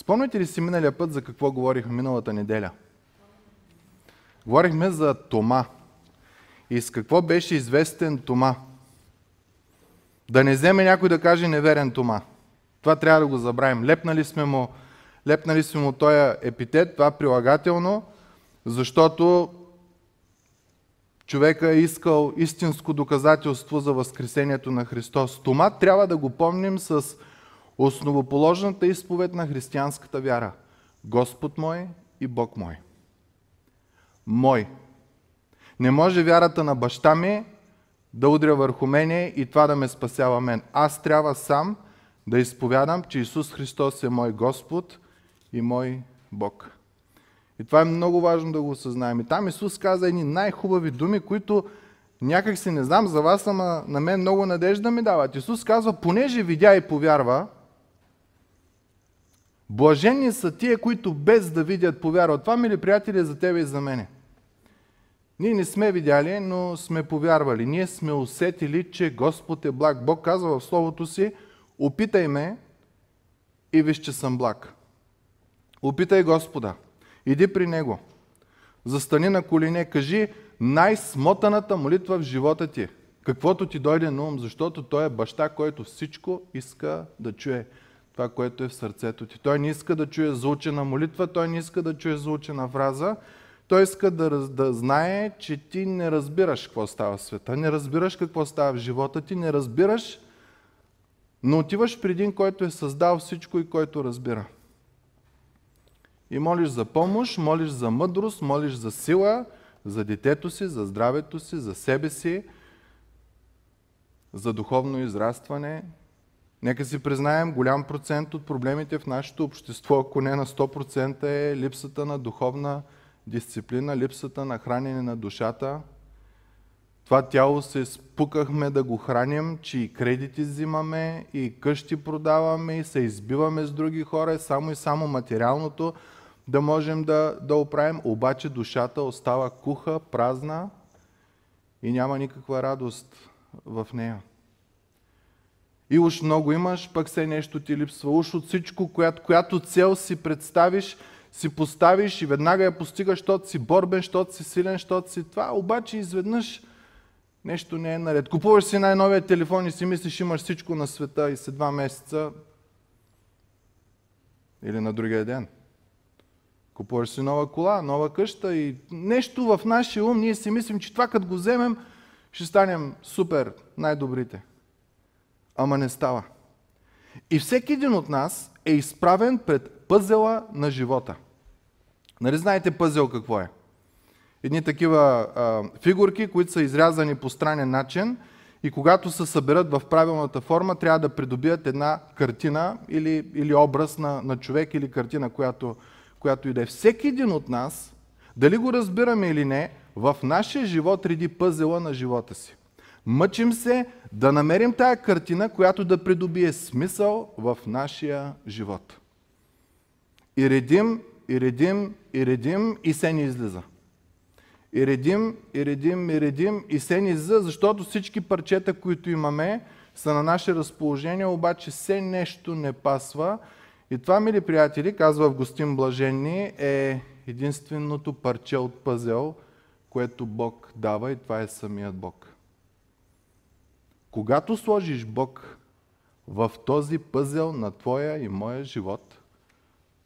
Спомняте ли си миналия път за какво говорихме миналата неделя? Говорихме за Тома. И с какво беше известен Тома? Да не вземе някой да каже неверен Тома. Това трябва да го забравим. Лепнали сме му, лепнали сме му този епитет, това прилагателно, защото човека е искал истинско доказателство за възкресението на Христос. Тома трябва да го помним с основоположната изповед на християнската вяра. Господ мой и Бог мой. Мой. Не може вярата на баща ми да удря върху мене и това да ме спасява мен. Аз трябва сам да изповядам, че Исус Христос е мой Господ и мой Бог. И това е много важно да го осъзнаем. И там Исус каза едни най-хубави думи, които някак си не знам за вас, ама на мен много надежда ми дават. Исус казва, понеже видя и повярва, блажени са тия, които без да видят повярват. Това, мили приятели, е за тебе и за мене. Ние не сме видяли, но сме повярвали. Ние сме усетили, че Господ е благ. Бог казва в Словото си, опитай ме и виж, че съм благ. Опитай Господа. Иди при Него. Застани на колене. Кажи най-смотаната молитва в живота ти. Каквото ти дойде на ум, защото Той е баща, който всичко иска да чуе това, което е в сърцето ти. Той не иска да чуе заучена молитва, той не иска да чуе заучена фраза, той иска да, да знае, че ти не разбираш какво става в света, не разбираш какво става в живота ти, не разбираш, но отиваш при един, който е създал всичко и който разбира. И молиш за помощ, молиш за мъдрост, молиш за сила, за детето си, за здравето си, за себе си, за духовно израстване. Нека си признаем, голям процент от проблемите в нашето общество, ако не на 100%, е липсата на духовна дисциплина, липсата на хранене на душата. Това тяло се спукахме да го храним, че и кредити взимаме, и къщи продаваме, и се избиваме с други хора, само и само материалното да можем да, да оправим, обаче душата остава куха, празна и няма никаква радост в нея. И уж много имаш, пък се нещо ти липсва. Уж от всичко, която, която цел си представиш, си поставиш и веднага я постигаш, защото си борбен, защото си силен, защото си това. Обаче изведнъж нещо не е наред. Купуваш си най-новия телефон и си мислиш, имаш всичко на света и след два месеца или на другия ден. Купуваш си нова кола, нова къща и нещо в нашия ум, ние си мислим, че това като го вземем, ще станем супер, най-добрите. Ама не става. И всеки един от нас е изправен пред пъзела на живота. Нали знаете пъзел какво е? Едни такива а, фигурки, които са изрязани по странен начин и когато се съберат в правилната форма, трябва да придобият една картина или, или образ на, на човек или картина, която, която и да е. Всеки един от нас, дали го разбираме или не, в нашия живот реди пъзела на живота си. Мъчим се да намерим тая картина, която да придобие смисъл в нашия живот. И редим, и редим, и редим, и се ни излиза. И редим, и редим, и редим, и се ни излиза, защото всички парчета, които имаме, са на наше разположение, обаче все нещо не пасва. И това, мили приятели, казва Августин Блаженни, е единственото парче от пъзел, което Бог дава и това е самият Бог. Когато сложиш Бог в този пъзел на твоя и моя живот,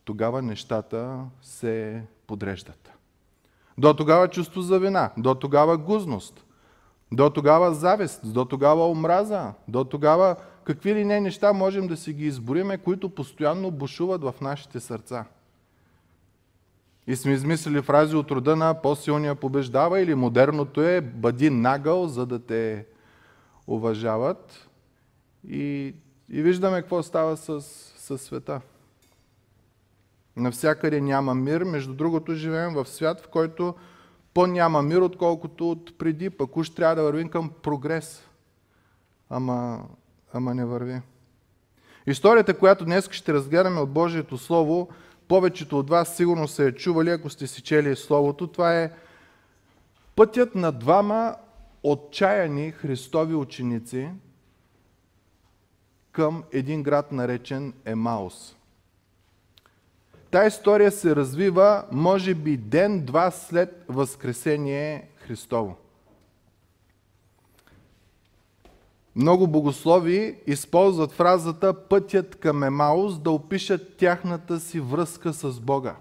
тогава нещата се подреждат. До тогава чувство за вина, до тогава гузност, до тогава завист, до тогава омраза, до тогава какви ли не неща можем да си ги избориме, които постоянно бушуват в нашите сърца. И сме измислили фрази от рода на по-силния побеждава или модерното е бъди нагъл, за да те уважават. И, и виждаме какво става с, с света. Навсякъде няма мир. Между другото, живеем в свят, в който по-няма мир, отколкото от преди. Пък уж трябва да вървим към прогрес. Ама, ама не върви. Историята, която днес ще разгледаме от Божието Слово, повечето от вас сигурно се е чували, ако сте си чели Словото. Това е пътят на двама отчаяни Христови ученици към един град наречен Емаус. Та история се развива, може би, ден-два след Възкресение Христово. Много богослови използват фразата пътят към Емаус да опишат тяхната си връзка с Бога.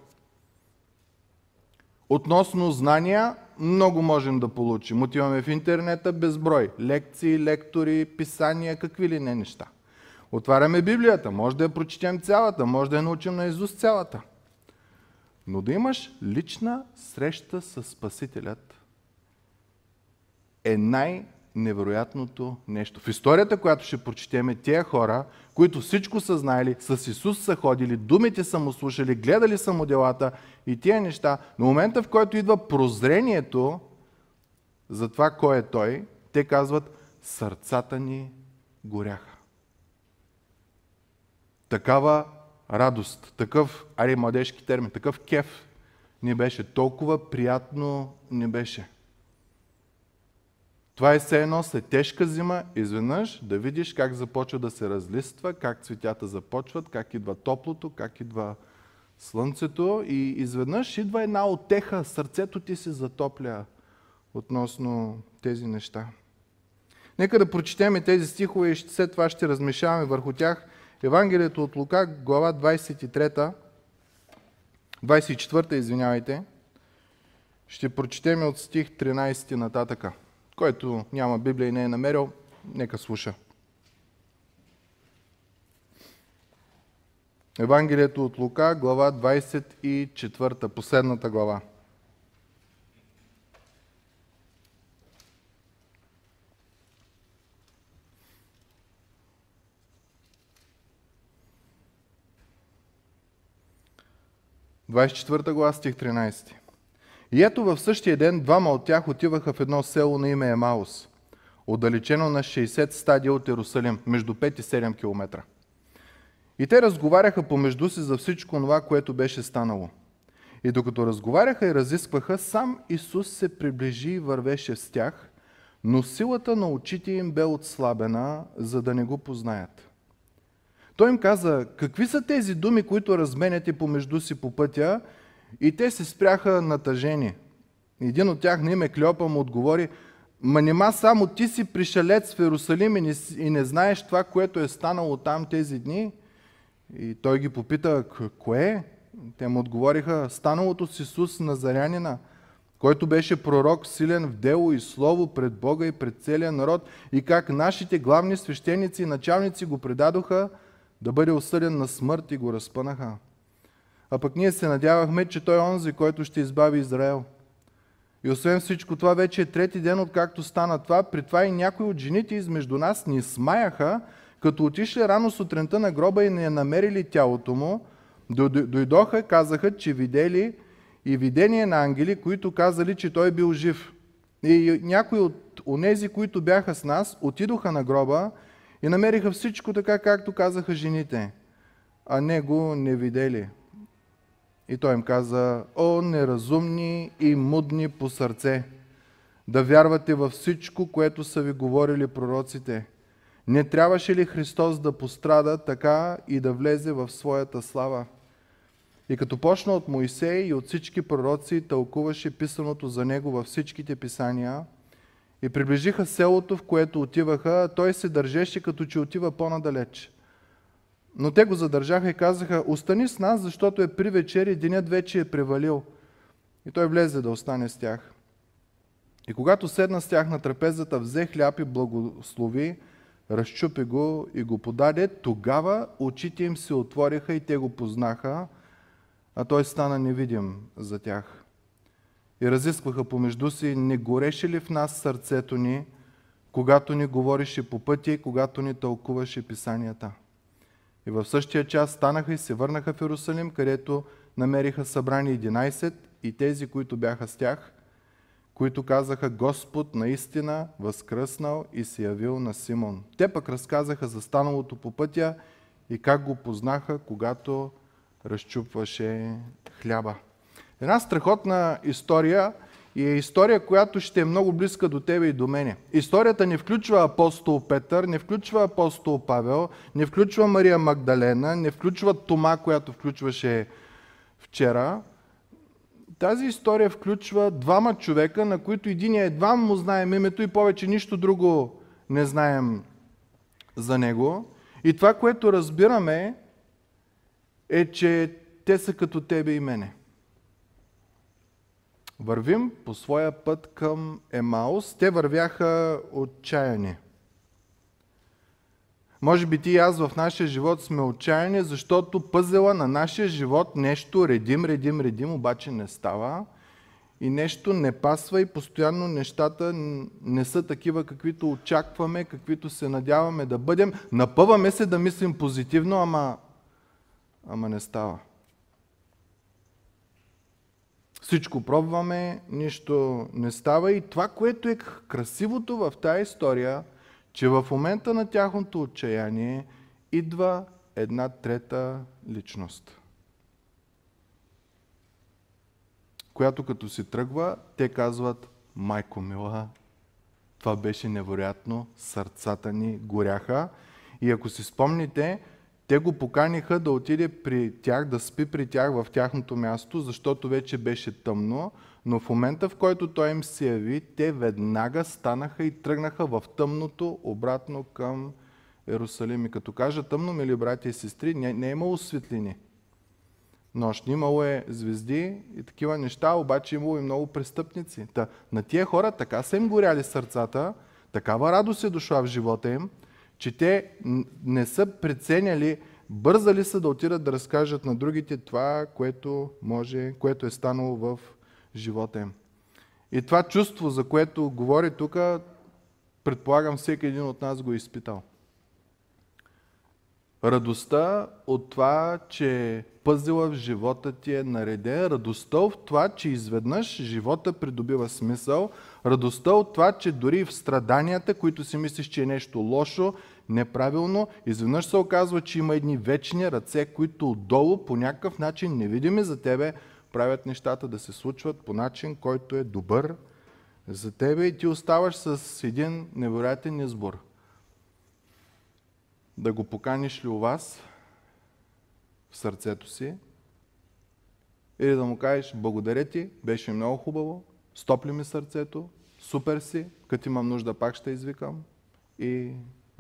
Относно знания, много можем да получим. Отиваме в интернета безброй. Лекции, лектори, писания, какви ли не неща. Отваряме Библията, може да я прочетем цялата, може да я научим на Изус цялата. Но да имаш лична среща с Спасителят е най- невероятното нещо. В историята, която ще прочетеме, тия хора, които всичко са знаели, с Исус са ходили, думите са му слушали, гледали са му делата и тия неща, на момента в който идва прозрението за това кой е Той, те казват, сърцата ни горяха. Такава радост, такъв, ари младежки термин, такъв кеф ни беше, толкова приятно ни беше. Това е все едно след тежка зима, изведнъж да видиш как започва да се разлиства, как цветята започват, как идва топлото, как идва слънцето и изведнъж идва една отеха, сърцето ти се затопля относно тези неща. Нека да прочетем тези стихове и след това ще размешаваме върху тях. Евангелието от Лука, глава 23, 24, извинявайте. Ще прочетем от стих 13 нататъка. Който няма Библия и не е намерил, нека слуша. Евангелието от Лука, глава 24, последната глава. Двадесет глава, стих 13. И ето в същия ден двама от тях отиваха в едно село на име Емаус, отдалечено на 60 стадия от Иерусалим, между 5 и 7 км. И те разговаряха помежду си за всичко това, което беше станало. И докато разговаряха и разискваха, сам Исус се приближи и вървеше с тях, но силата на очите им бе отслабена, за да не го познаят. Той им каза, какви са тези думи, които разменяте помежду си по пътя, и те се спряха натъжени. Един от тях на име Клеопа му отговори, Ма нема само ти си пришелец в Иерусалим и не, и не знаеш това, което е станало там тези дни? И той ги попита, кое? Те му отговориха, станалото с Исус Назарянина, който беше пророк, силен в дело и слово пред Бога и пред целия народ, и как нашите главни свещеници и началници го предадоха да бъде осъден на смърт и го разпънаха. А пък ние се надявахме, че той е онзи, който ще избави Израел. И освен всичко това, вече е трети ден, откакто стана това. При това и някои от жените измежду нас ни смаяха, като отишли рано сутринта на гроба и не намерили тялото му. Дойдоха, казаха, че видели и видение на ангели, които казали, че той бил жив. И някои от онези, които бяха с нас, отидоха на гроба и намериха всичко така, както казаха жените, а него не видели. И той им каза, о, неразумни и мудни по сърце, да вярвате във всичко, което са ви говорили пророците. Не трябваше ли Христос да пострада така и да влезе в своята слава? И като почна от Моисей и от всички пророци, тълкуваше писаното за него във всичките писания и приближиха селото, в което отиваха, той се държеше като че отива по-надалеч. Но те го задържаха и казаха, остани с нас, защото е при вечер и денят вече е превалил. И той влезе да остане с тях. И когато седна с тях на трапезата, взе хляб и благослови, разчупи го и го подаде, тогава очите им се отвориха и те го познаха, а той стана невидим за тях. И разискваха помежду си, не гореше ли в нас сърцето ни, когато ни говореше по пътя и когато ни тълкуваше писанията. И в същия час станаха и се върнаха в Иерусалим, където намериха събрани 11 и тези, които бяха с тях, които казаха Господ наистина възкръснал и се явил на Симон. Те пък разказаха за станалото по пътя и как го познаха, когато разчупваше хляба. Една страхотна история и е история, която ще е много близка до тебе и до мене. Историята не включва апостол Петър, не включва апостол Павел, не включва Мария Магдалена, не включва Тома, която включваше вчера, тази история включва двама човека, на които един едва му знаем името и повече нищо друго не знаем за него. И това, което разбираме, е, че те са като тебе и мене. Вървим по своя път към Емаус. Те вървяха отчаяни. Може би ти и аз в нашия живот сме отчаяни, защото пъзела на нашия живот нещо редим, редим, редим, обаче не става. И нещо не пасва и постоянно нещата не са такива, каквито очакваме, каквито се надяваме да бъдем. Напъваме се да мислим позитивно, ама, ама не става. Всичко пробваме, нищо не става и това, което е красивото в тази история, че в момента на тяхното отчаяние идва една трета личност, която като си тръгва, те казват, майко мила, това беше невероятно, сърцата ни горяха. И ако си спомните, те го поканиха да отиде при тях, да спи при тях в тяхното място, защото вече беше тъмно, но в момента, в който той им се яви, те веднага станаха и тръгнаха в тъмното обратно към Иерусалим. И като кажа тъмно, мили брати и сестри, не, не е имало светлини. Нощ. Имало е звезди и такива неща, обаче имало и много престъпници. Та, на тия хора така са им горяли сърцата, такава радост е дошла в живота им, че те не са преценяли, бързали са да отидат да разкажат на другите това, което, може, което е станало в живота им. И това чувство, за което говори тук, предполагам всеки един от нас го е изпитал. Радостта от това, че пъзила в живота ти е нареден, радостта от това, че изведнъж живота придобива смисъл, радостта от това, че дори в страданията, които си мислиш, че е нещо лошо, неправилно, изведнъж се оказва, че има едни вечни ръце, които отдолу по някакъв начин невидими за тебе правят нещата да се случват по начин, който е добър за тебе и ти оставаш с един невероятен избор. Да го поканиш ли у вас в сърцето си или да му кажеш благодаря ти, беше много хубаво, стопли ми сърцето, супер си, като имам нужда пак ще извикам и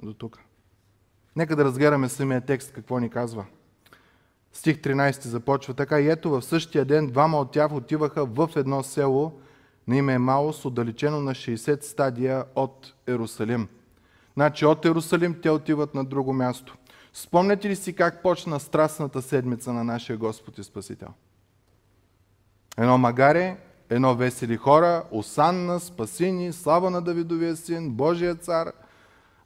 до тук. Нека да разгледаме самия текст, какво ни казва. Стих 13 започва така. И ето в същия ден двама от тях отиваха в едно село на име Маус, отдалечено на 60 стадия от Ерусалим. Значи от Ерусалим те отиват на друго място. Спомняте ли си как почна страстната седмица на нашия Господ и Спасител? Едно магаре, едно весели хора, осанна, спасини, слава на Давидовия син, Божия цар.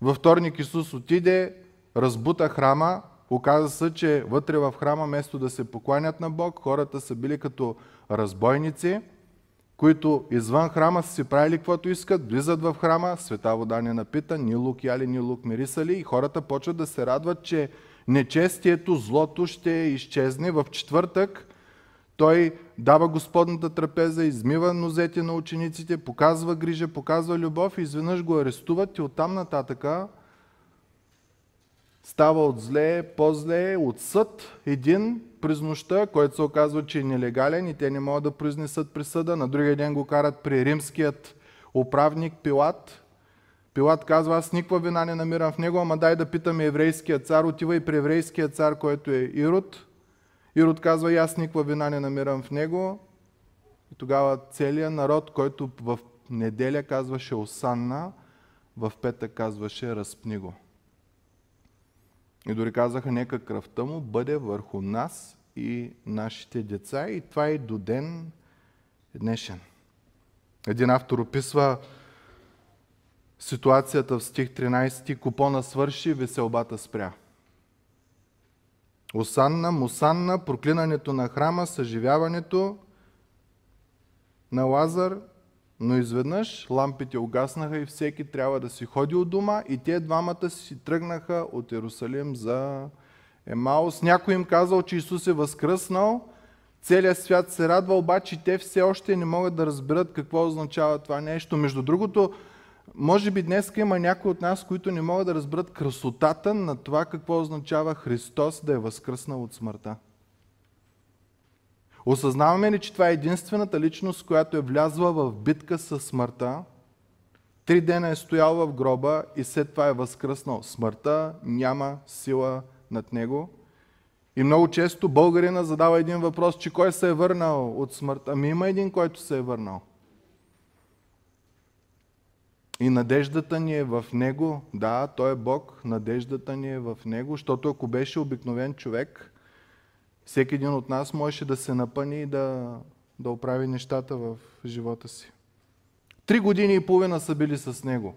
Във вторник Исус отиде, разбута храма, Оказа се, че вътре в храма, вместо да се покланят на Бог, хората са били като разбойници, които извън храма са си правили каквото искат, влизат в храма, света вода не напита, ни лук яли, ни лук мирисали и хората почват да се радват, че нечестието, злото ще изчезне. В четвъртък той дава Господната трапеза, измива нозете на учениците, показва грижа, показва любов и изведнъж го арестуват и оттам нататъка става от зле, по-зле, от съд един през нощта, който се оказва, че е нелегален и те не могат да произнесат присъда. На другия ден го карат при римският управник Пилат. Пилат казва, аз никаква вина не намирам в него, ама дай да питаме еврейския цар. Отива и при еврейския цар, който е Ирод. Ирод казва, и аз никаква вина не намирам в него. И тогава целият народ, който в неделя казваше Осанна, в петък казваше Разпни го. И дори казаха, нека кръвта му бъде върху нас и нашите деца. И това е до ден днешен. Един автор описва ситуацията в стих 13. Купона свърши, веселбата спря. Осанна, мусанна, проклинането на храма, съживяването на Лазар но изведнъж лампите угаснаха и всеки трябва да си ходи от дома и те двамата си тръгнаха от Иерусалим за Емаус. Някой им казал, че Исус е възкръснал, целият свят се радва, обаче те все още не могат да разберат какво означава това нещо. Между другото, може би днес има някои от нас, които не могат да разберат красотата на това какво означава Христос да е възкръснал от смъртта. Осъзнаваме ли, че това е единствената личност, която е влязла в битка с смъртта? Три дена е стоял в гроба и след това е възкръснал. Смъртта няма сила над него. И много често българина задава един въпрос, че кой се е върнал от смъртта. Ами има един, който се е върнал. И надеждата ни е в Него. Да, Той е Бог. Надеждата ни е в Него, защото ако беше обикновен човек, всеки един от нас можеше да се напъни и да, да оправи нещата в живота си. Три години и половина са били с Него.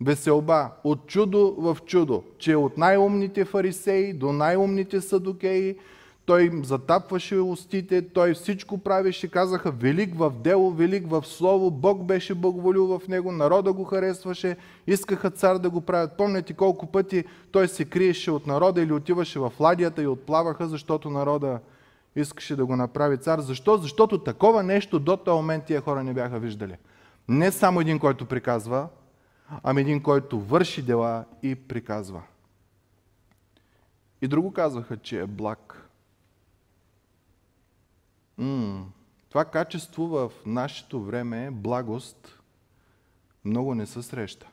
Веселба, от чудо в чудо, че от най-умните фарисеи до най-умните садокеи, той им затапваше устите, той всичко правеше, казаха велик в дело, велик в слово, Бог беше благоволил в него, народа го харесваше, искаха цар да го правят. Помните колко пъти той се криеше от народа или отиваше в ладията и отплаваха, защото народа искаше да го направи цар. Защо? Защото такова нещо до този момент тия хора не бяха виждали. Не само един, който приказва, ами един, който върши дела и приказва. И друго казваха, че е благ. М- това качество в нашето време, благост, много не се среща.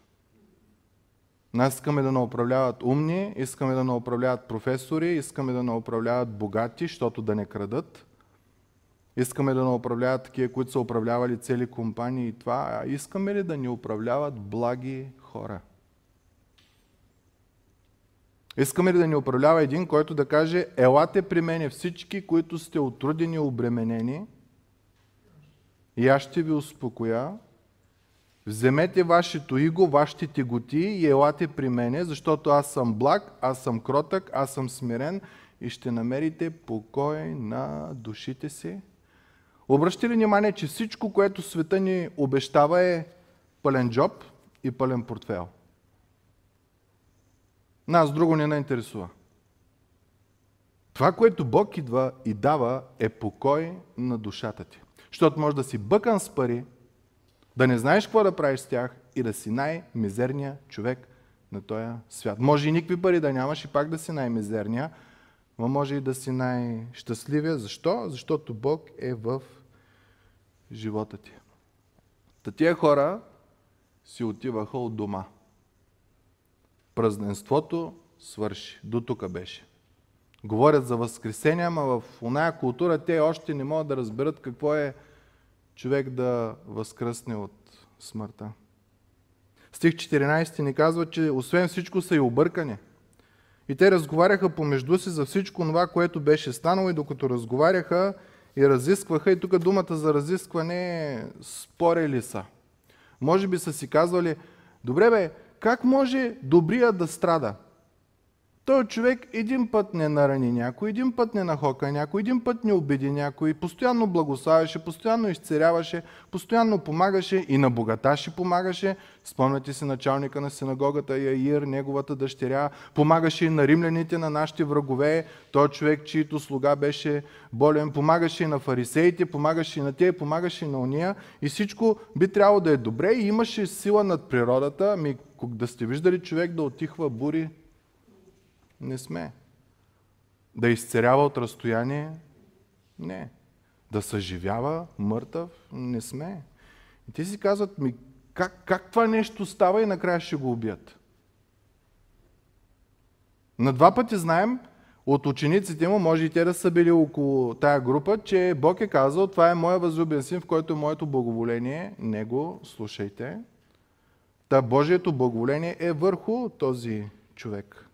Нас искаме да управляват умни, искаме да управляват професори, искаме да управляват богати, защото да не крадат. Искаме да управляват такива, които са управлявали цели компании и това. А искаме ли да ни управляват благи хора? Искаме ли да ни управлява един, който да каже, елате при мене всички, които сте отрудени обременени, и аз ще ви успокоя, вземете вашето иго, вашите теготи и елате при мене, защото аз съм благ, аз съм кротък, аз съм смирен и ще намерите покой на душите си. Обръщате ли внимание, че всичко, което света ни обещава е пълен джоб и пълен портфел? Нас друго не интересува. Това, което Бог идва и дава, е покой на душата ти. Защото може да си бъкан с пари, да не знаеш какво да правиш с тях и да си най-мизерният човек на този свят. Може и никакви пари да нямаш и пак да си най-мизерния, но може и да си най-щастливия. Защо? Защото Бог е в живота ти. Та тия хора си отиваха от дома празненството свърши. До тук беше. Говорят за възкресение, ама в оная култура те още не могат да разберат какво е човек да възкръсне от смъртта. Стих 14 ни казва, че освен всичко са и объркани. И те разговаряха помежду си за всичко това, което беше станало и докато разговаряха и разискваха, и тук думата за разискване е спорели са. Може би са си казвали, добре бе, как може добрия да страда? Той човек един път не нарани някой, един път не нахока някой, един път не обиди някой, постоянно благославяше, постоянно изцеряваше, постоянно помагаше и на богаташи помагаше. Спомняте си началника на синагогата Яир, неговата дъщеря, помагаше и на римляните, на нашите врагове, той човек, чието слуга беше болен, помагаше и на фарисеите, помагаше и на те, помагаше и на уния и всичко би трябвало да е добре и имаше сила над природата, ми да сте виждали човек да отихва бури не сме. Да изцерява от разстояние? Не. Да съживява мъртъв? Не сме. И те си казват, ми, как, как това нещо става и накрая ще го убият? На два пъти знаем от учениците му, може и те да са били около тая група, че Бог е казал, това е моя възлюбен син, в който е моето благоволение, него слушайте. Та Божието благоволение е върху този човек.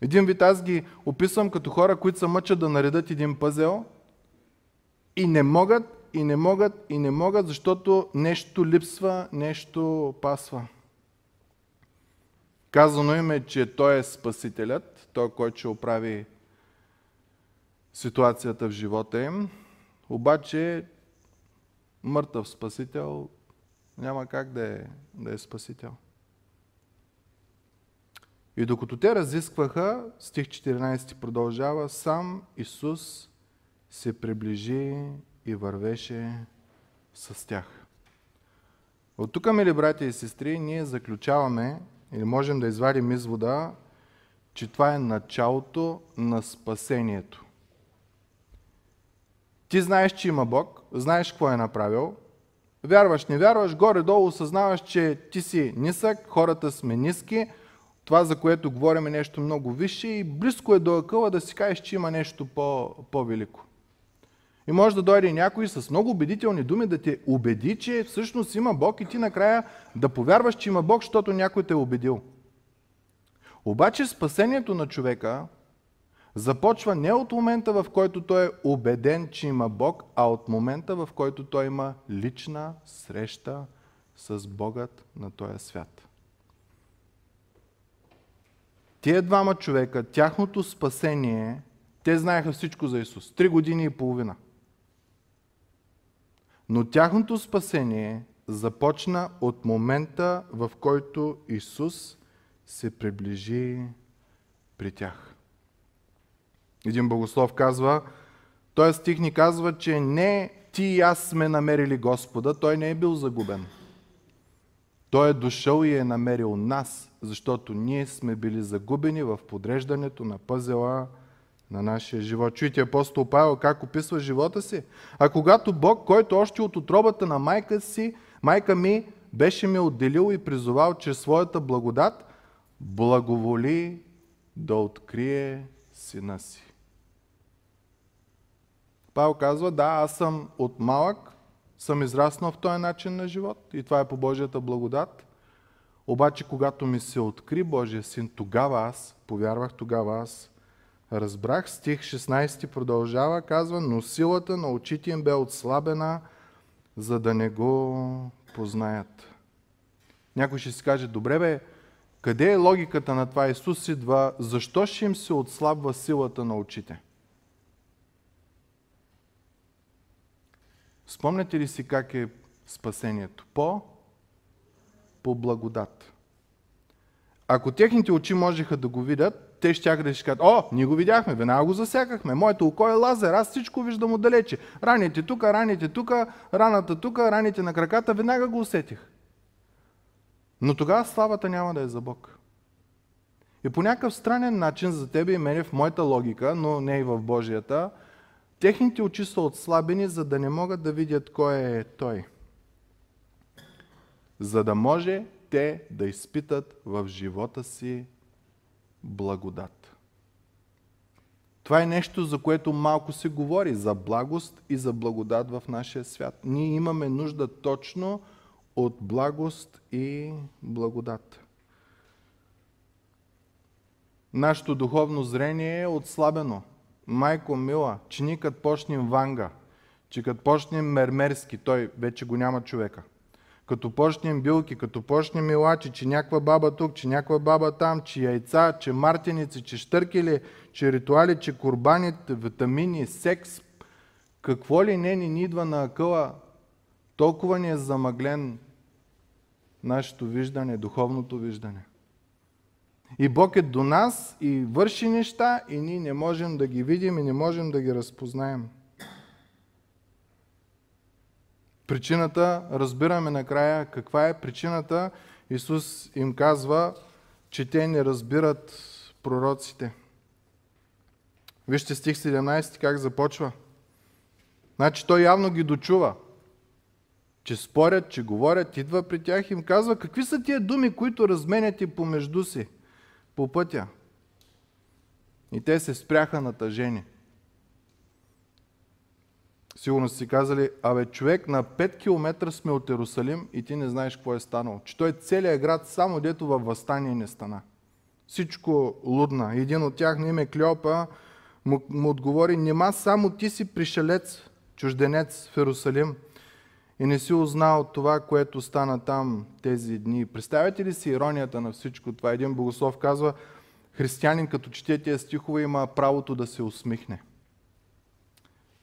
Един вид аз ги описвам като хора, които се мъчат да наредат един пъзел и не могат, и не могат, и не могат, защото нещо липсва, нещо пасва. Казано им е, че Той е Спасителят, Той, който ще оправи ситуацията в живота им, обаче мъртъв Спасител няма как да е, да е Спасител. И докато те разискваха, стих 14 продължава, сам Исус се приближи и вървеше с тях. От тук, мили братя и сестри, ние заключаваме или можем да извадим извода, че това е началото на спасението. Ти знаеш, че има Бог, знаеш какво е направил, вярваш, не вярваш, горе-долу осъзнаваш, че ти си нисък, хората сме ниски, това, за което говорим е нещо много висше и близко е до акъла да си кажеш, че има нещо по, по-велико. И може да дойде някой с много убедителни думи да те убеди, че всъщност има Бог и ти накрая да повярваш, че има Бог, защото някой те е убедил. Обаче спасението на човека започва не от момента, в който той е убеден, че има Бог, а от момента, в който той има лична среща с Богът на този свят. Тия двама човека, тяхното спасение, те знаеха всичко за Исус. Три години и половина. Но тяхното спасение започна от момента, в който Исус се приближи при тях. Един богослов казва, този стих ни казва, че не ти и аз сме намерили Господа, той не е бил загубен. Той е дошъл и е намерил нас, защото ние сме били загубени в подреждането на пъзела на нашия живот. Чуйте апостол Павел как описва живота си. А когато Бог, който още от отробата на майка си, майка ми, беше ми отделил и призовал чрез своята благодат, благоволи да открие сина си. Павел казва, да, аз съм от малък, съм израснал в този начин на живот и това е по Божията благодат. Обаче, когато ми се откри Божия син, тогава аз повярвах, тогава аз разбрах. Стих 16 продължава, казва, но силата на очите им бе отслабена, за да не го познаят. Някой ще си каже, добре бе, къде е логиката на това? Исус идва, защо ще им се отслабва силата на очите? Спомняте ли си как е спасението? По, по благодат. Ако техните очи можеха да го видят, те ще да ще кажат, о, ние го видяхме, веднага го засякахме. Моето око е лазер, аз всичко виждам отдалече. Раните тук, раните тук, раната тук, раните на краката, веднага го усетих. Но тогава славата няма да е за Бог. И по някакъв странен начин за тебе и мене в моята логика, но не и в Божията, техните очи са отслабени, за да не могат да видят кой е Той. За да може те да изпитат в живота си благодат. Това е нещо, за което малко се говори, за благост и за благодат в нашия свят. Ние имаме нужда точно от благост и благодат. Нашето духовно зрение е отслабено. Майко мила, че ни като почнем ванга, че като почнем мермерски, той вече го няма човека – като почнем билки, като почнем милачи, че някаква баба тук, че някаква баба там, че яйца, че мартиници, че штъркели, че ритуали, че курбани, витамини, секс, какво ли не ни идва на акъла, толкова ни е замъглен нашето виждане, духовното виждане. И Бог е до нас и върши неща и ние не можем да ги видим и не можем да ги разпознаем. Причината, разбираме накрая каква е причината. Исус им казва, че те не разбират пророците. Вижте стих 17 как започва. Значи той явно ги дочува. Че спорят, че говорят, идва при тях и им казва какви са тия думи, които разменяте помежду си по пътя. И те се спряха на тъжение. Сигурно си казали, абе човек на 5 км сме от Иерусалим и ти не знаеш какво е станало. Че той целият град само дето във възстание не стана. Всичко лудна. Един от тях на име Клеопа му, му отговори, нема само ти си пришелец, чужденец в Иерусалим и не си узнал това, което стана там тези дни. Представете ли си иронията на всичко това? Един богослов казва, християнин като чете тези стихове има правото да се усмихне.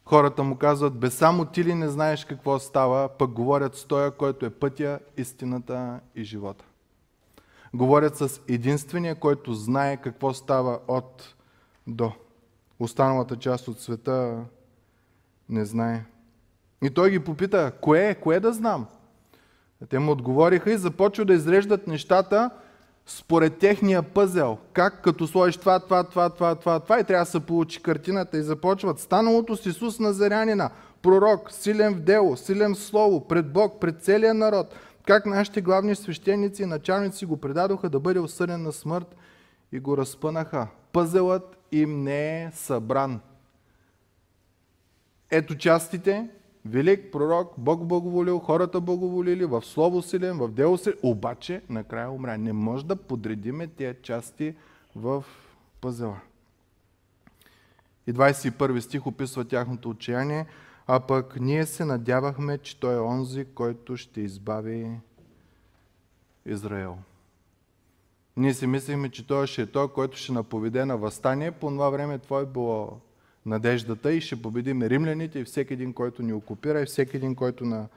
Хората му казват, бе само ти ли не знаеш какво става, пък говорят с тоя, който е пътя, истината и живота. Говорят с единствения, който знае какво става от до. Останалата част от света не знае. И той ги попита, кое е, кое да знам? Те му отговориха и започва да изреждат нещата, според техния пъзел. Как като сложиш това, това, това, това, това, това и трябва да се получи картината и започват. Станалото с Исус Назарянина, пророк, силен в дело, силен в слово, пред Бог, пред целия народ. Как нашите главни свещеници и началници го предадоха да бъде осъден на смърт и го разпънаха. Пъзелът им не е събран. Ето частите, велик пророк, Бог благоволил, хората благоволили, в слово силен, в дело силен, обаче накрая умря. Не може да подредиме тези части в пъзела. И 21 стих описва тяхното отчаяние, а пък ние се надявахме, че той е онзи, който ще избави Израел. Ние си мислихме, че той ще е той, който ще наповеде на възстание. По това време това е било надеждата и ще победим римляните и всеки един, който ни окупира и всеки един, който на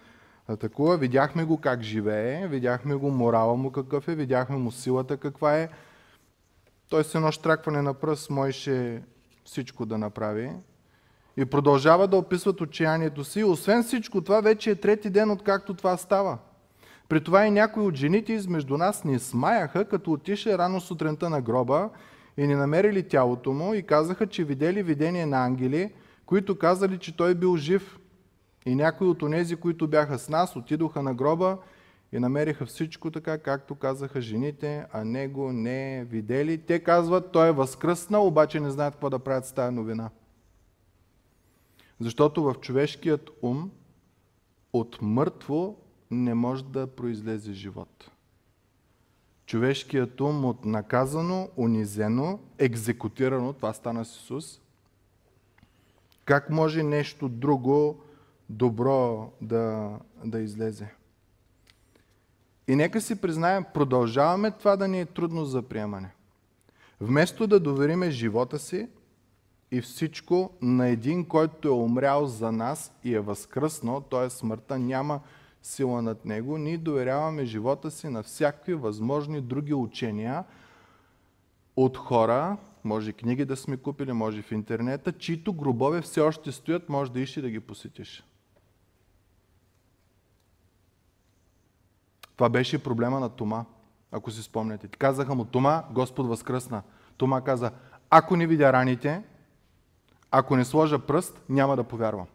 атакува. Видяхме го как живее, видяхме го морала му какъв е, видяхме му силата каква е. Той с едно штракване на пръст можеше всичко да направи. И продължава да описват отчаянието си. Освен всичко това, вече е трети ден, откакто това става. При това и някои от жените измежду нас ни смаяха, като отише рано сутринта на гроба и ни намерили тялото му и казаха, че видели видение на ангели, които казали, че той бил жив. И някои от онези, които бяха с нас, отидоха на гроба и намериха всичко така, както казаха жените, а него не видели. Те казват, той е възкръснал, обаче не знаят какво да правят с тази новина. Защото в човешкият ум от мъртво не може да произлезе живот. Човешкият ум от наказано, унизено, екзекутирано, това стана с Исус, как може нещо друго добро да, да излезе? И нека си признаем, продължаваме това да ни е трудно за приемане. Вместо да довериме живота си и всичко на един, който е умрял за нас и е възкръснал, т.е. смъртта няма сила над него, ние доверяваме живота си на всякакви възможни други учения от хора, може книги да сме купили, може в интернета, чието гробове все още стоят, може да ищи да ги посетиш. Това беше проблема на Тома, ако си спомняте. Казаха му, Тома, Господ възкръсна. Тома каза, ако не видя раните, ако не сложа пръст, няма да повярвам.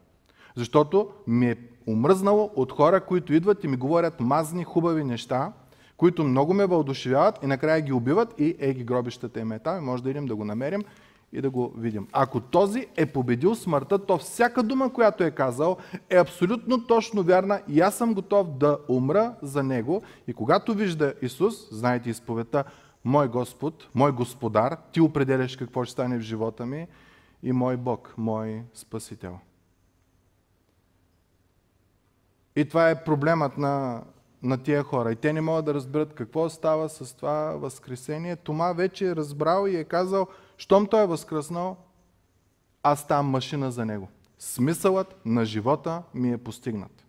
Защото ми е омръзнало от хора, които идват и ми говорят мазни, хубави неща, които много ме вълдушевяват и накрая ги убиват и е ги гробищата им е там и може да идем да го намерим и да го видим. Ако този е победил смъртта, то всяка дума, която е казал, е абсолютно точно вярна и аз съм готов да умра за него. И когато вижда Исус, знаете изповедта, мой Господ, мой Господар, ти определяш какво ще стане в живота ми и мой Бог, мой Спасител. И това е проблемът на, на тия хора. И те не могат да разберат какво става с това възкресение. Тома вече е разбрал и е казал, щом той е възкръснал, аз ставам машина за него. Смисълът на живота ми е постигнат.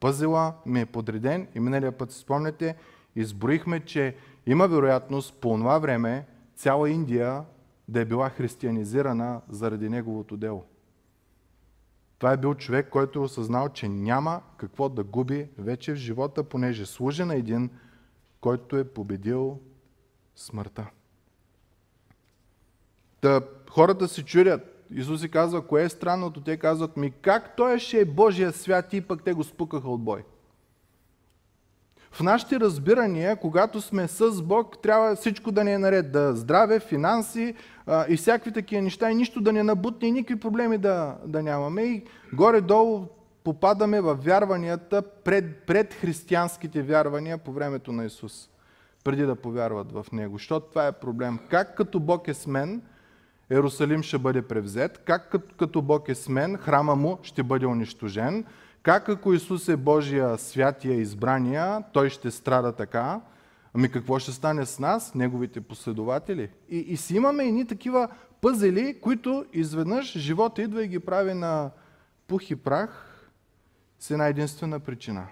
Пъзела ми е подреден и миналия път си спомняте, изброихме, че има вероятност по това време цяла Индия да е била християнизирана заради неговото дело. Това е бил човек, който е осъзнал, че няма какво да губи вече в живота, понеже служи на един, който е победил смъртта. Та, хората се чудят. Исус си казва, кое е странното? Те казват, ми как той ще е Божия свят и пък те го спукаха от бой. В нашите разбирания, когато сме с Бог, трябва всичко да ни е наред. Да здраве, финанси а, и всякакви такива неща и нищо да не набутне и никакви проблеми да, да нямаме. И горе-долу попадаме в вярванията пред, пред християнските вярвания по времето на Исус, преди да повярват в Него. Защото това е проблем. Как като Бог е с мен, Ерусалим ще бъде превзет, как като, Бог е с мен, храма му ще бъде унищожен, как ако Исус е Божия святия избрания, той ще страда така? Ами какво ще стане с нас, неговите последователи? И, и си имаме едни такива пъзели, които изведнъж живота идва и ги прави на пух и прах с една единствена причина.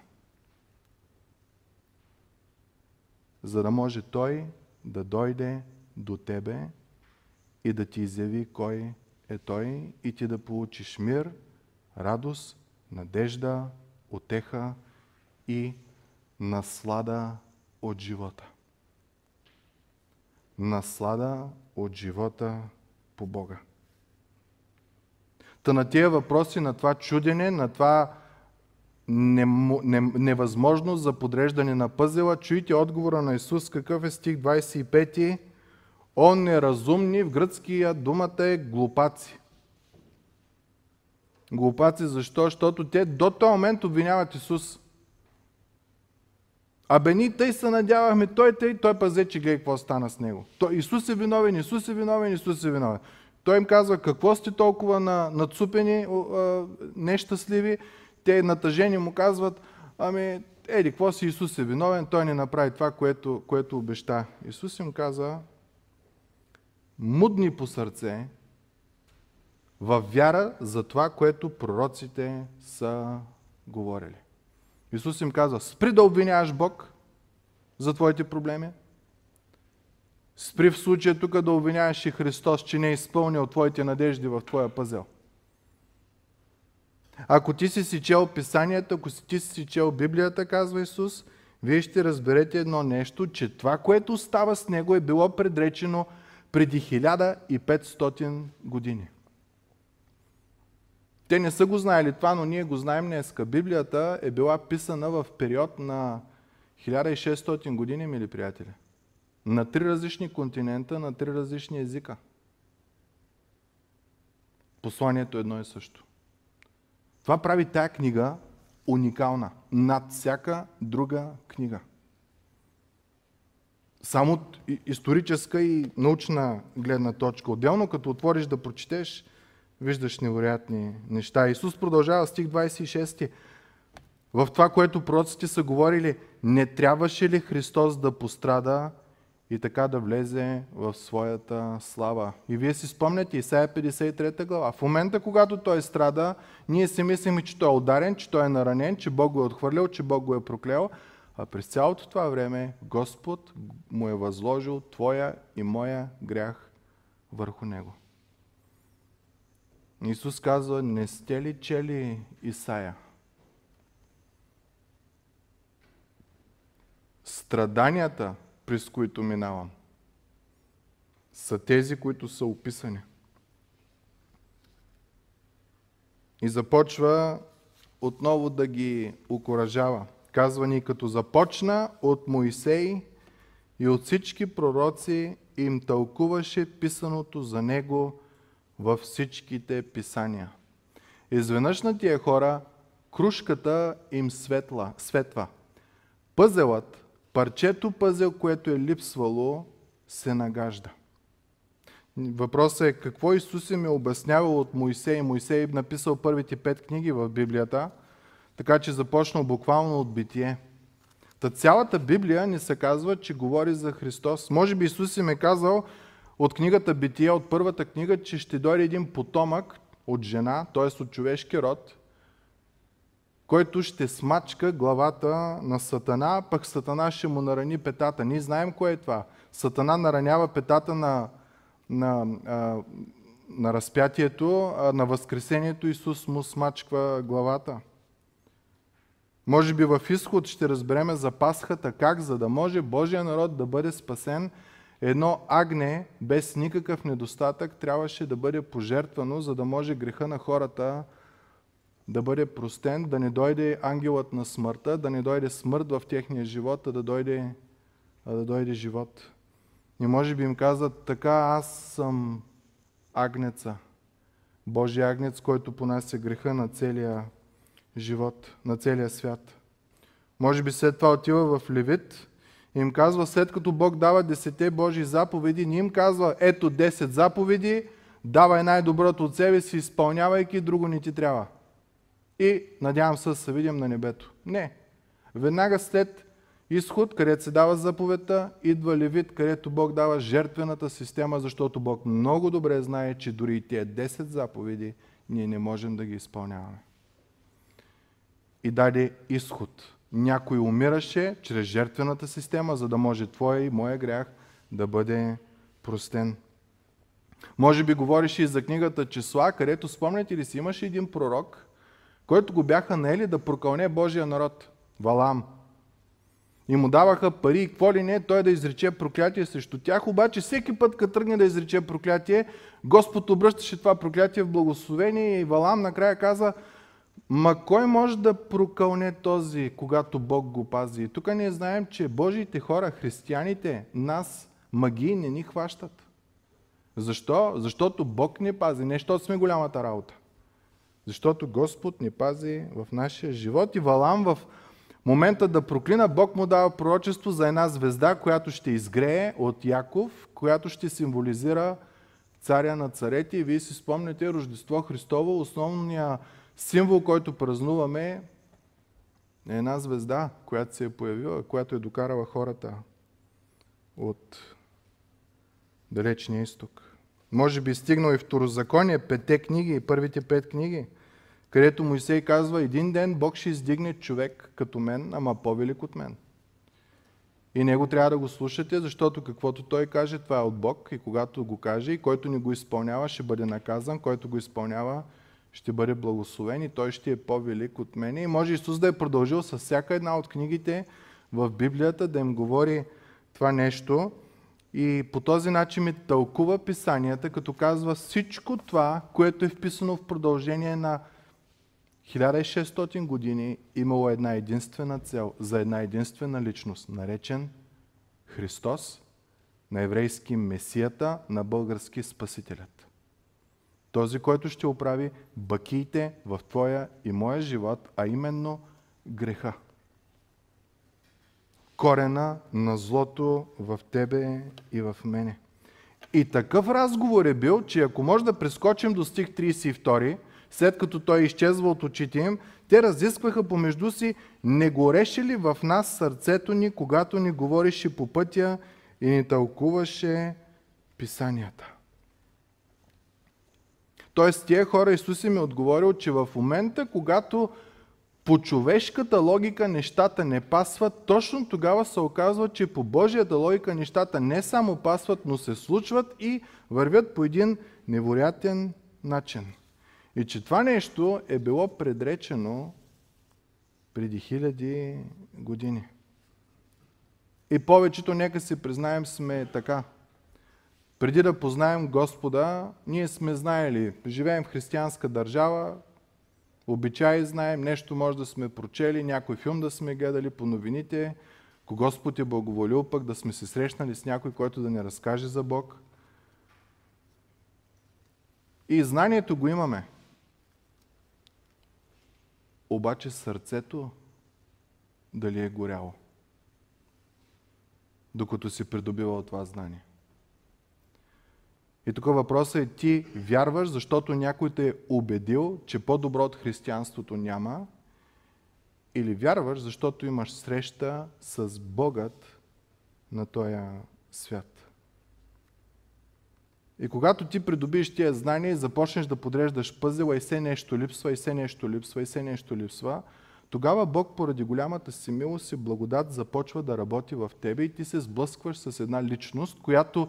За да може Той да дойде до тебе и да ти изяви кой е Той и ти да получиш мир, радост надежда, отеха и наслада от живота. наслада от живота по Бога. Та на тия въпроси, на това чудене, на това невъзможност за подреждане на пъзела, чуйте отговора на Исус, какъв е стих 25. Он неразумни, в гръцкия думата е глупаци. Глупаци защо? Защото те до този момент обвиняват Исус. Абе ние тъй се надявахме, той тъй, той пазе, че гледай какво стана с него. Той, Исус е виновен, Исус е виновен, Исус е виновен. Той им казва, какво сте толкова на, нацупени, нещастливи. Те натъжени му казват, ами, еди, какво си Исус е виновен, той не направи това, което, което обеща. Исус им каза, мудни по сърце, в вяра за това, което пророците са говорили. Исус им казва, спри да обвиняваш Бог за твоите проблеми. Спри в случая тук да обвиняваш и Христос, че не е изпълнил твоите надежди в твоя пъзел. Ако ти си си чел Писанието, ако ти си си чел Библията, казва Исус, вие ще разберете едно нещо, че това, което става с него е било предречено преди 1500 години. Те не са го знаели това, но ние го знаем днеска. Библията е била писана в период на 1600 години, мили приятели. На три различни континента, на три различни езика. Посланието едно и също. Това прави тая книга уникална над всяка друга книга. Само от историческа и научна гледна точка. Отделно, като отвориш да прочетеш, виждаш невероятни неща. Исус продължава стих 26. В това, което пророците са говорили, не трябваше ли Христос да пострада и така да влезе в своята слава. И вие си спомняте Исаия 53 глава. В момента, когато той страда, ние си мислим, че той е ударен, че той е наранен, че Бог го е отхвърлял, че Бог го е проклел. А през цялото това време Господ му е възложил твоя и моя грях върху него. Исус казва, не сте ли чели Исаия? Страданията, през които минавам, са тези, които са описани. И започва отново да ги окоръжава. Казва ни, като започна от Моисей и от всички пророци им тълкуваше писаното за него във всичките писания. Изведнъж на тия хора кружката им светла, светва. Пъзелът, парчето пъзел, което е липсвало, се нагажда. Въпросът е какво Исус им е обяснявал от Моисей. Моисей написал първите пет книги в Библията, така че започнал буквално от битие. Та цялата Библия ни се казва, че говори за Христос. Може би Исус им е казал, от книгата Битие, от първата книга, че ще дойде един потомък от жена, т.е. от човешки род, който ще смачка главата на Сатана, пък Сатана ще му нарани петата. Ние знаем кое е това. Сатана наранява петата на, на, а, на разпятието, на възкресението Исус му смачква главата. Може би в изход ще разбереме за Пасхата как, за да може Божия народ да бъде спасен – Едно агне без никакъв недостатък трябваше да бъде пожертвано, за да може греха на хората да бъде простен, да не дойде ангелът на смъртта, да не дойде смърт в техния живот, а да дойде, а да дойде живот. И може би им казват, така аз съм агнеца, Божия агнец, който понася греха на целия живот, на целия свят. Може би след това отива в Левит им казва, след като Бог дава десете Божии заповеди, не им казва, ето 10 заповеди, давай най-доброто от себе си, изпълнявайки, друго не ти трябва. И надявам се да се видим на небето. Не. Веднага след изход, където се дава заповедта, идва Левит, където Бог дава жертвената система, защото Бог много добре знае, че дори и тия 10 заповеди ние не можем да ги изпълняваме. И даде изход някой умираше чрез жертвената система, за да може твоя и моя грях да бъде простен. Може би говориш и за книгата Числа, където спомняте ли си, имаше един пророк, който го бяха наели да прокълне Божия народ. Валам. и му даваха пари и какво ли не, той да изрече проклятие срещу тях. Обаче всеки път, като тръгне да изрече проклятие, Господ обръщаше това проклятие в благословение и Валам накрая каза, Ма кой може да прокълне този, когато Бог го пази? тук ние знаем, че Божиите хора, християните, нас, магии не ни хващат. Защо? Защото Бог ни пази, не защото сме голямата работа. Защото Господ ни пази в нашия живот и Валам в момента да проклина, Бог му дава пророчество за една звезда, която ще изгрее от Яков, която ще символизира царя на царете. И вие си спомняте Рождество Христово, основният символ, който празнуваме е една звезда, която се е появила, която е докарала хората от далечния изток. Може би стигнал и второзаконие, петте книги, първите пет книги, където Моисей казва, един ден Бог ще издигне човек като мен, ама по-велик от мен. И него трябва да го слушате, защото каквото той каже, това е от Бог. И когато го каже, и който ни го изпълнява, ще бъде наказан, който го изпълнява, ще бъде благословен и той ще е по-велик от мене. И може Исус да е продължил с всяка една от книгите в Библията да им говори това нещо. И по този начин ми тълкува писанията, като казва всичко това, което е вписано в продължение на 1600 години, имало една единствена цел за една единствена личност, наречен Христос, на еврейски Месията, на български Спасителят. Този, който ще оправи бакиите в твоя и моя живот, а именно греха. Корена на злото в тебе и в мене. И такъв разговор е бил, че ако може да прескочим до стих 32, след като той изчезва от очите им, те разискваха помежду си, не гореше ли в нас сърцето ни, когато ни говореше по пътя и ни тълкуваше писанията. Тоест, тия хора Исус им е отговорил, че в момента, когато по човешката логика нещата не пасват, точно тогава се оказва, че по Божията логика нещата не само пасват, но се случват и вървят по един невероятен начин. И че това нещо е било предречено преди хиляди години. И повечето, нека си признаем, сме така. Преди да познаем Господа, ние сме знаели, живеем в християнска държава, обичаи знаем, нещо може да сме прочели, някой филм да сме гледали по новините, ако Господ е благоволил пък да сме се срещнали с някой, който да ни разкаже за Бог. И знанието го имаме. Обаче сърцето дали е горяло, докато си придобивал това знание. И тук въпросът е ти вярваш, защото някой те е убедил, че по-добро от християнството няма, или вярваш, защото имаш среща с Богът на този свят. И когато ти придобиеш тия знания и започнеш да подреждаш пъзела и все нещо липсва, и все нещо липсва, и все нещо липсва, тогава Бог поради голямата си милост и благодат започва да работи в тебе и ти се сблъскваш с една личност, която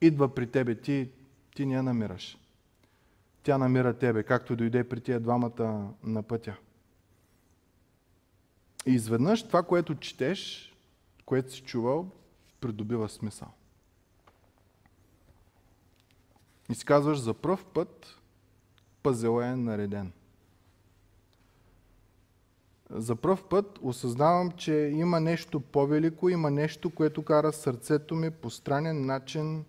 идва при тебе, ти, ти не я намираш. Тя намира тебе, както дойде при тия двамата на пътя. И изведнъж това, което четеш, което си чувал, придобива смисъл. И си казваш, за пръв път пъзел е нареден. За пръв път осъзнавам, че има нещо по-велико, има нещо, което кара сърцето ми по странен начин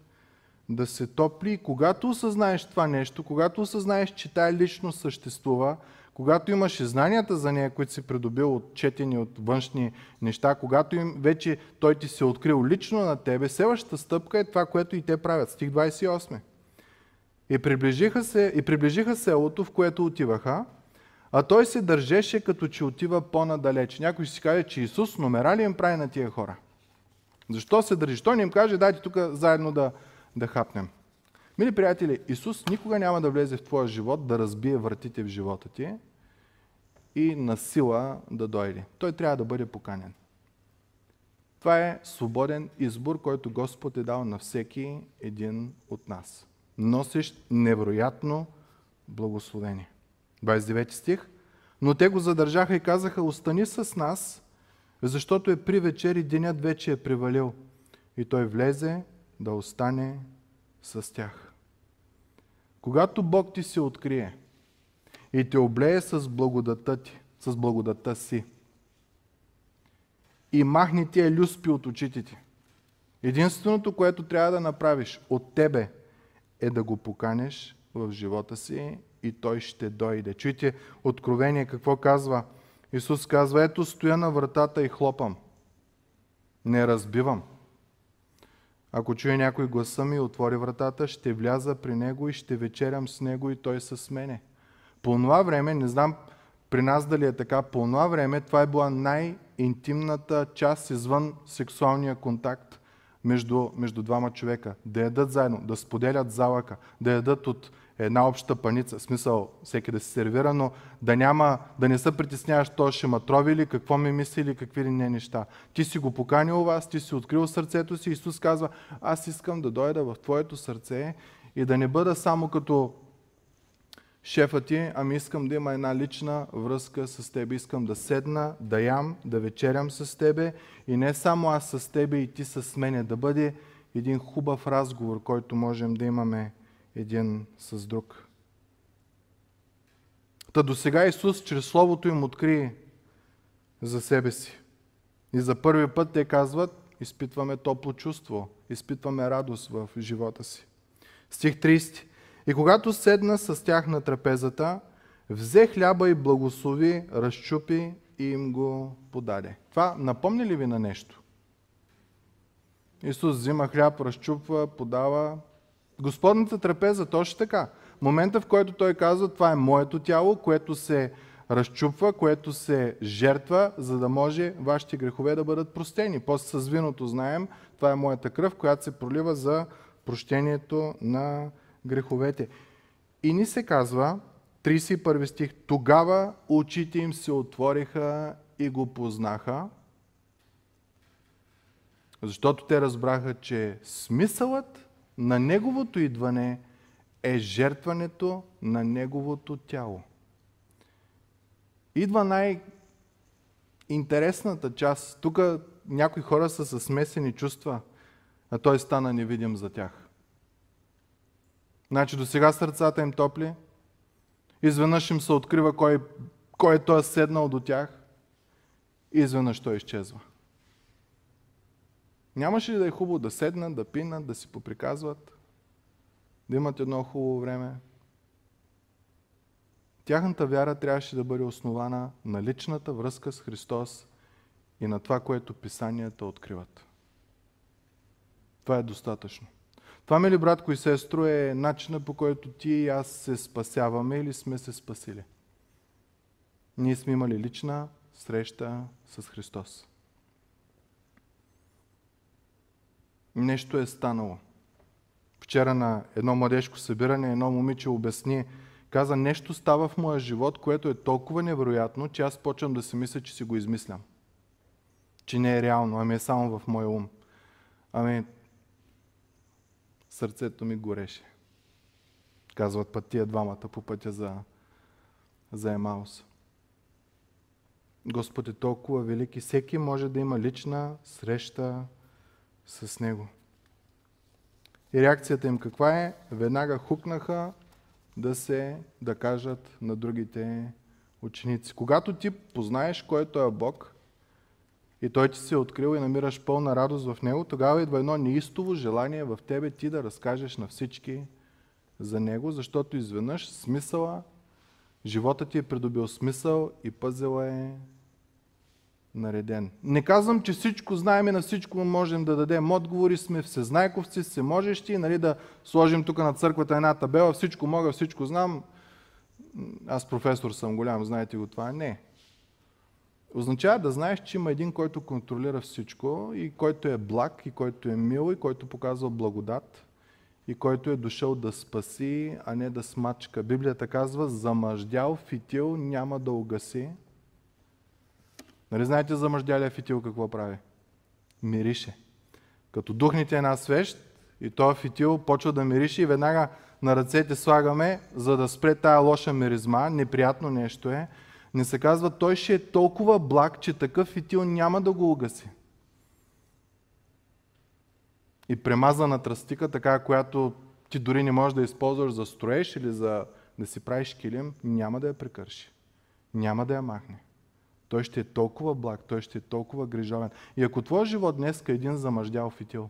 да се топли. И когато осъзнаеш това нещо, когато осъзнаеш, че тая личност съществува, когато имаш знанията за нея, които си придобил от четени от външни неща, когато им вече той ти се е открил лично на тебе, следващата стъпка е това, което и те правят. Стих 28. И приближиха, се, и приближиха селото, в което отиваха, а той се държеше като че отива по-надалеч. Някой ще си каже, че Исус номера ли им прави на тия хора? Защо се държи? Той не им каже, дайте тук заедно да, да хапнем. Мили приятели, Исус никога няма да влезе в твоя живот, да разбие вратите в живота ти и на сила да дойде. Той трябва да бъде поканен. Това е свободен избор, който Господ е дал на всеки един от нас. Носещ невероятно благословение. 29 стих. Но те го задържаха и казаха, остани с нас, Защото е при вечер и денят вече е привалил. И той влезе да остане с тях. Когато Бог ти се открие и те облее с благодата ти, с благодата си, и махни тия люспи от очите ти, единственото, което трябва да направиш от тебе е да го поканеш в живота си и той ще дойде. Чуйте откровение какво казва. Исус казва, ето стоя на вратата и хлопам. Не разбивам. Ако чуе някой гласа ми и отвори вратата, ще вляза при него и ще вечерям с него и той с мене. По това време, не знам при нас дали е така, по това време това е била най-интимната част извън сексуалния контакт между, между двама човека. Да ядат заедно, да споделят залъка, да ядат от една обща паница, смисъл всеки да се сервира, но да, няма, да не се притесняваш, то ще ма трови ли, какво ми мисли какви ли не неща. Ти си го поканил вас, ти си открил сърцето си. Исус казва, аз искам да дойда в твоето сърце и да не бъда само като шефа ти, ами искам да има една лична връзка с тебе. Искам да седна, да ям, да вечерям с тебе и не само аз с тебе и ти с мене. Да бъде един хубав разговор, който можем да имаме един с друг. Та до сега Исус чрез Словото им откри за себе си. И за първи път те казват, изпитваме топло чувство, изпитваме радост в живота си. Стих 30. И когато седна с тях на трапезата, взе хляба и благослови, разчупи и им го подаде. Това напомни ли ви на нещо? Исус взима хляб, разчупва, подава. Господната трапеза точно така. Момента, в който той казва, това е моето тяло, което се разчупва, което се жертва, за да може вашите грехове да бъдат простени. После с виното знаем, това е моята кръв, която се пролива за прощението на греховете. И ни се казва, 31 стих, тогава очите им се отвориха и го познаха, защото те разбраха, че смисълът на неговото идване е жертването на неговото тяло. Идва най-интересната част. Тук някои хора са със смесени чувства, а той стана невидим за тях. Значи до сега сърцата им топли, изведнъж им се открива кой, кой е той седнал до тях изведнъж той изчезва. Нямаше ли да е хубаво да седнат, да пинат, да си поприказват, да имат едно хубаво време? Тяхната вяра трябваше да бъде основана на личната връзка с Христос и на това, което писанията откриват. Това е достатъчно. Това, мили братко и сестро, е начина по който ти и аз се спасяваме или сме се спасили. Ние сме имали лична среща с Христос. Нещо е станало. Вчера на едно младежко събиране едно момиче обясни, каза, нещо става в моя живот, което е толкова невероятно, че аз почвам да си мисля, че си го измислям. Че не е реално, ами е само в моя ум. Ами, сърцето ми гореше. Казват път тия двамата по пътя за, за Емаус. Господ е толкова велик и всеки може да има лична среща с Него. И реакцията им каква е? Веднага хукнаха да се, да кажат на другите ученици. Когато ти познаеш кой е този Бог и Той ти се е открил и намираш пълна радост в Него, тогава идва едно неистово желание в тебе ти да разкажеш на всички за Него, защото изведнъж смисъла, живота ти е придобил смисъл и пъзела е нареден. Не казвам, че всичко знаем и на всичко можем да дадем отговори, сме всезнайковци, всеможещи, нали, да сложим тук на църквата една табела, всичко мога, всичко знам. Аз професор съм голям, знаете го това. Не. Означава да знаеш, че има един, който контролира всичко и който е благ, и който е мил, и който показва благодат, и който е дошъл да спаси, а не да смачка. Библията казва, замъждял фитил няма да угаси, Нали знаете за мъждялия фитил какво прави? Мирише. Като духните една свещ и този фитил почва да мирише и веднага на ръцете слагаме, за да спре тая лоша миризма, неприятно нещо е, Не се казва, той ще е толкова благ, че такъв фитил няма да го угаси. И премазана тръстика, така, която ти дори не можеш да използваш за строеж или за да си правиш килим, няма да я прекърши. Няма да я махне. Той ще е толкова благ, той ще е толкова грижовен. И ако твой живот днес е един замъждял фитил,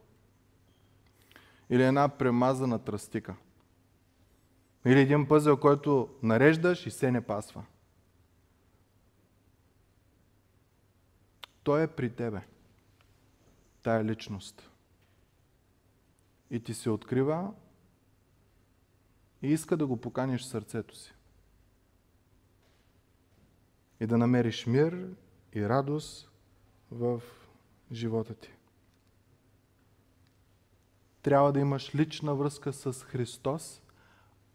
или една премазана тръстика, или един пъзел, който нареждаш и се не пасва, той е при тебе. Тая личност. И ти се открива и иска да го поканиш в сърцето си. И да намериш мир и радост в живота ти. Трябва да имаш лична връзка с Христос,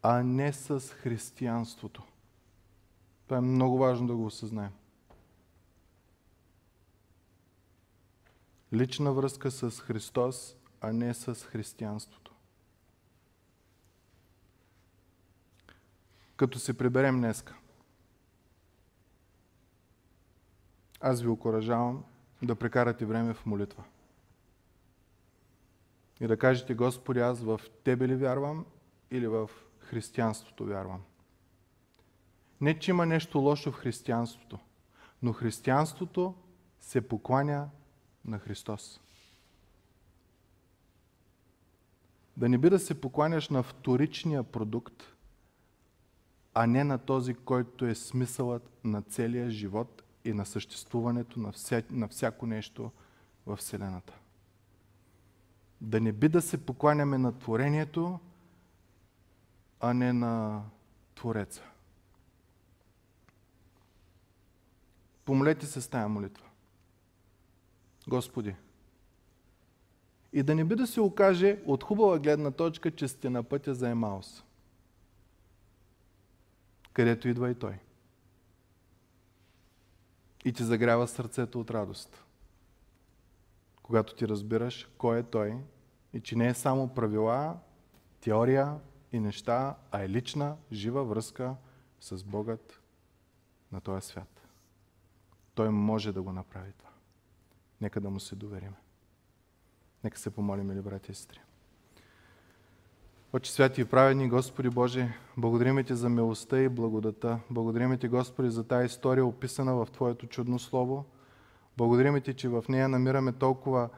а не с християнството. Това е много важно да го осъзнаем. Лична връзка с Христос, а не с християнството. Като се приберем днеска, аз ви окоръжавам да прекарате време в молитва. И да кажете, Господи, аз в Тебе ли вярвам или в християнството вярвам? Не, че има нещо лошо в християнството, но християнството се покланя на Христос. Да не би да се покланяш на вторичния продукт, а не на този, който е смисълът на целия живот и на съществуването на, вся, на всяко нещо в Вселената. Да не би да се покланяме на творението, а не на Твореца. Помолете се с тая молитва. Господи, и да не би да се окаже от хубава гледна точка, че сте на пътя за Емаус. Където идва и Той. И ти загрява сърцето от радост. Когато ти разбираш кой е Той и че не е само правила, теория и неща, а е лична, жива връзка с Богът на този свят. Той може да го направи това. Нека да му се довериме. Нека се помолим, или брати и сестри. Отче святи и праведни, Господи Боже, благодарим Ти за милостта и благодата. Благодарим Ти, Господи, за тази история, описана в Твоето чудно Слово. Благодарим Ти, че в нея намираме толкова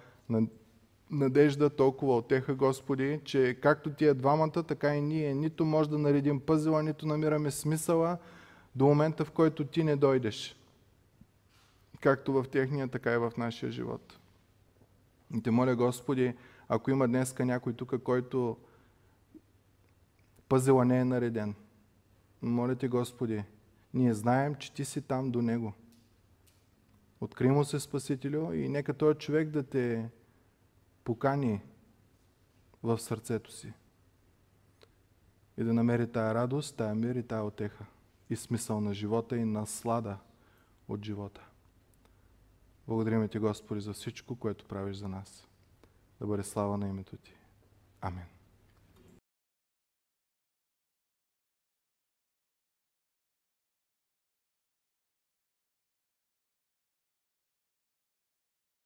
надежда, толкова отеха, Господи, че както тия двамата, така и ние нито може да наредим пъзела, нито намираме смисъла до момента, в който Ти не дойдеш. Както в техния, така и в нашия живот. И те моля, Господи, ако има днеска някой тук, който пъзела не е нареден, моля Те, Господи, ние знаем, че Ти си там до него. Откри му се Спасителю и нека този човек да те покани в сърцето си. И да намери тая радост, тая мир и тая отеха. И смисъл на живота и наслада от живота. Благодарим Ти, Господи, за всичко, което правиш за нас. Да бъде слава на името Ти. Амин.